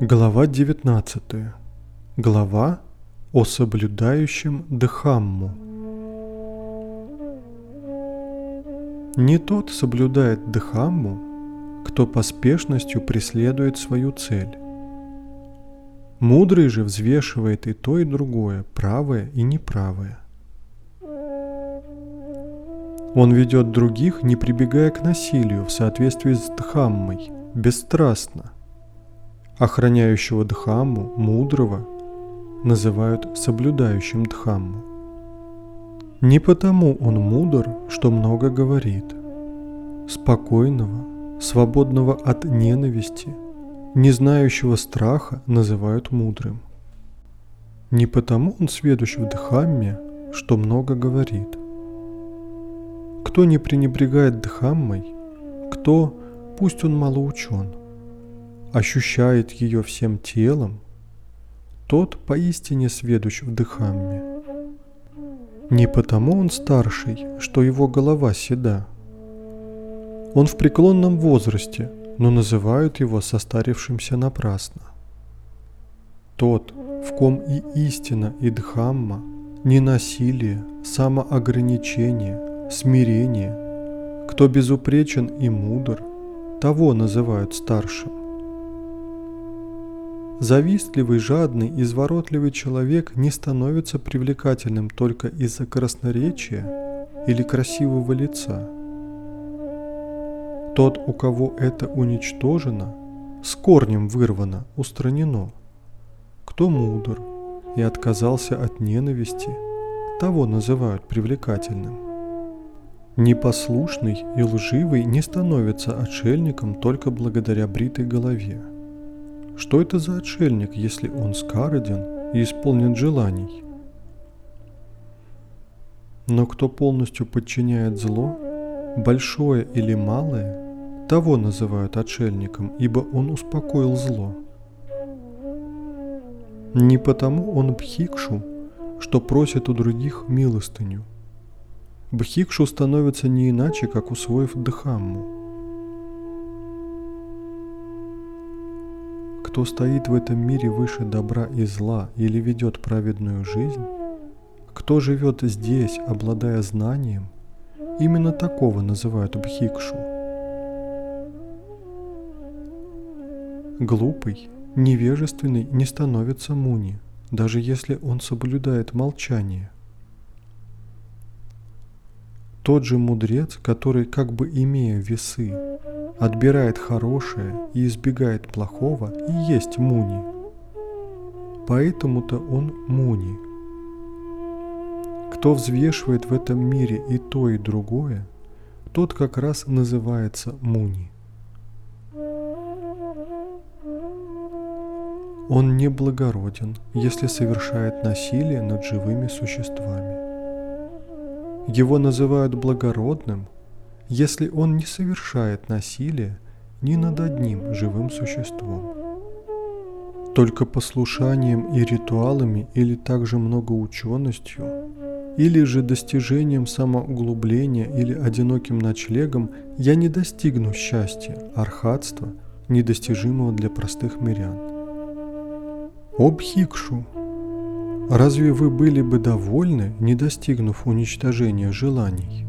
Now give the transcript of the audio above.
Глава 19. Глава о соблюдающем Дхамму. Не тот соблюдает Дхамму, кто поспешностью преследует свою цель. Мудрый же взвешивает и то, и другое, правое и неправое. Он ведет других, не прибегая к насилию в соответствии с Дхаммой, бесстрастно – Охраняющего Дхамму, мудрого, называют соблюдающим Дхамму. Не потому он мудр, что много говорит. Спокойного, свободного от ненависти, не знающего страха называют мудрым. Не потому он сведущ в Дхамме, что много говорит. Кто не пренебрегает Дхаммой, кто, пусть он мало учен – ощущает ее всем телом, тот поистине сведущ в дыхамме. Не потому он старший, что его голова седа. Он в преклонном возрасте, но называют его состарившимся напрасно. Тот, в ком и истина, и дхамма, не насилие, самоограничение, смирение, кто безупречен и мудр, того называют старшим. Завистливый, жадный, изворотливый человек не становится привлекательным только из-за красноречия или красивого лица. Тот, у кого это уничтожено, с корнем вырвано, устранено. Кто мудр и отказался от ненависти, того называют привлекательным. Непослушный и лживый не становится отшельником только благодаря бритой голове – что это за отшельник, если он скароден и исполнен желаний? Но кто полностью подчиняет зло, большое или малое, того называют отшельником, ибо он успокоил зло. Не потому он бхикшу, что просит у других милостыню. Бхикшу становится не иначе, как усвоив дхамму – Кто стоит в этом мире выше добра и зла или ведет праведную жизнь, кто живет здесь, обладая знанием, именно такого называют бхикшу. Глупый, невежественный не становится муни, даже если он соблюдает молчание. Тот же мудрец, который, как бы имея весы, отбирает хорошее и избегает плохого, и есть муни. Поэтому-то он муни. Кто взвешивает в этом мире и то, и другое, тот как раз называется муни. Он не благороден, если совершает насилие над живыми существами. Его называют благородным, если он не совершает насилия ни над одним живым существом. Только послушанием и ритуалами или также многоученостью, или же достижением самоуглубления или одиноким ночлегом я не достигну счастья, архатства, недостижимого для простых мирян. Обхикшу, разве вы были бы довольны, не достигнув уничтожения желаний?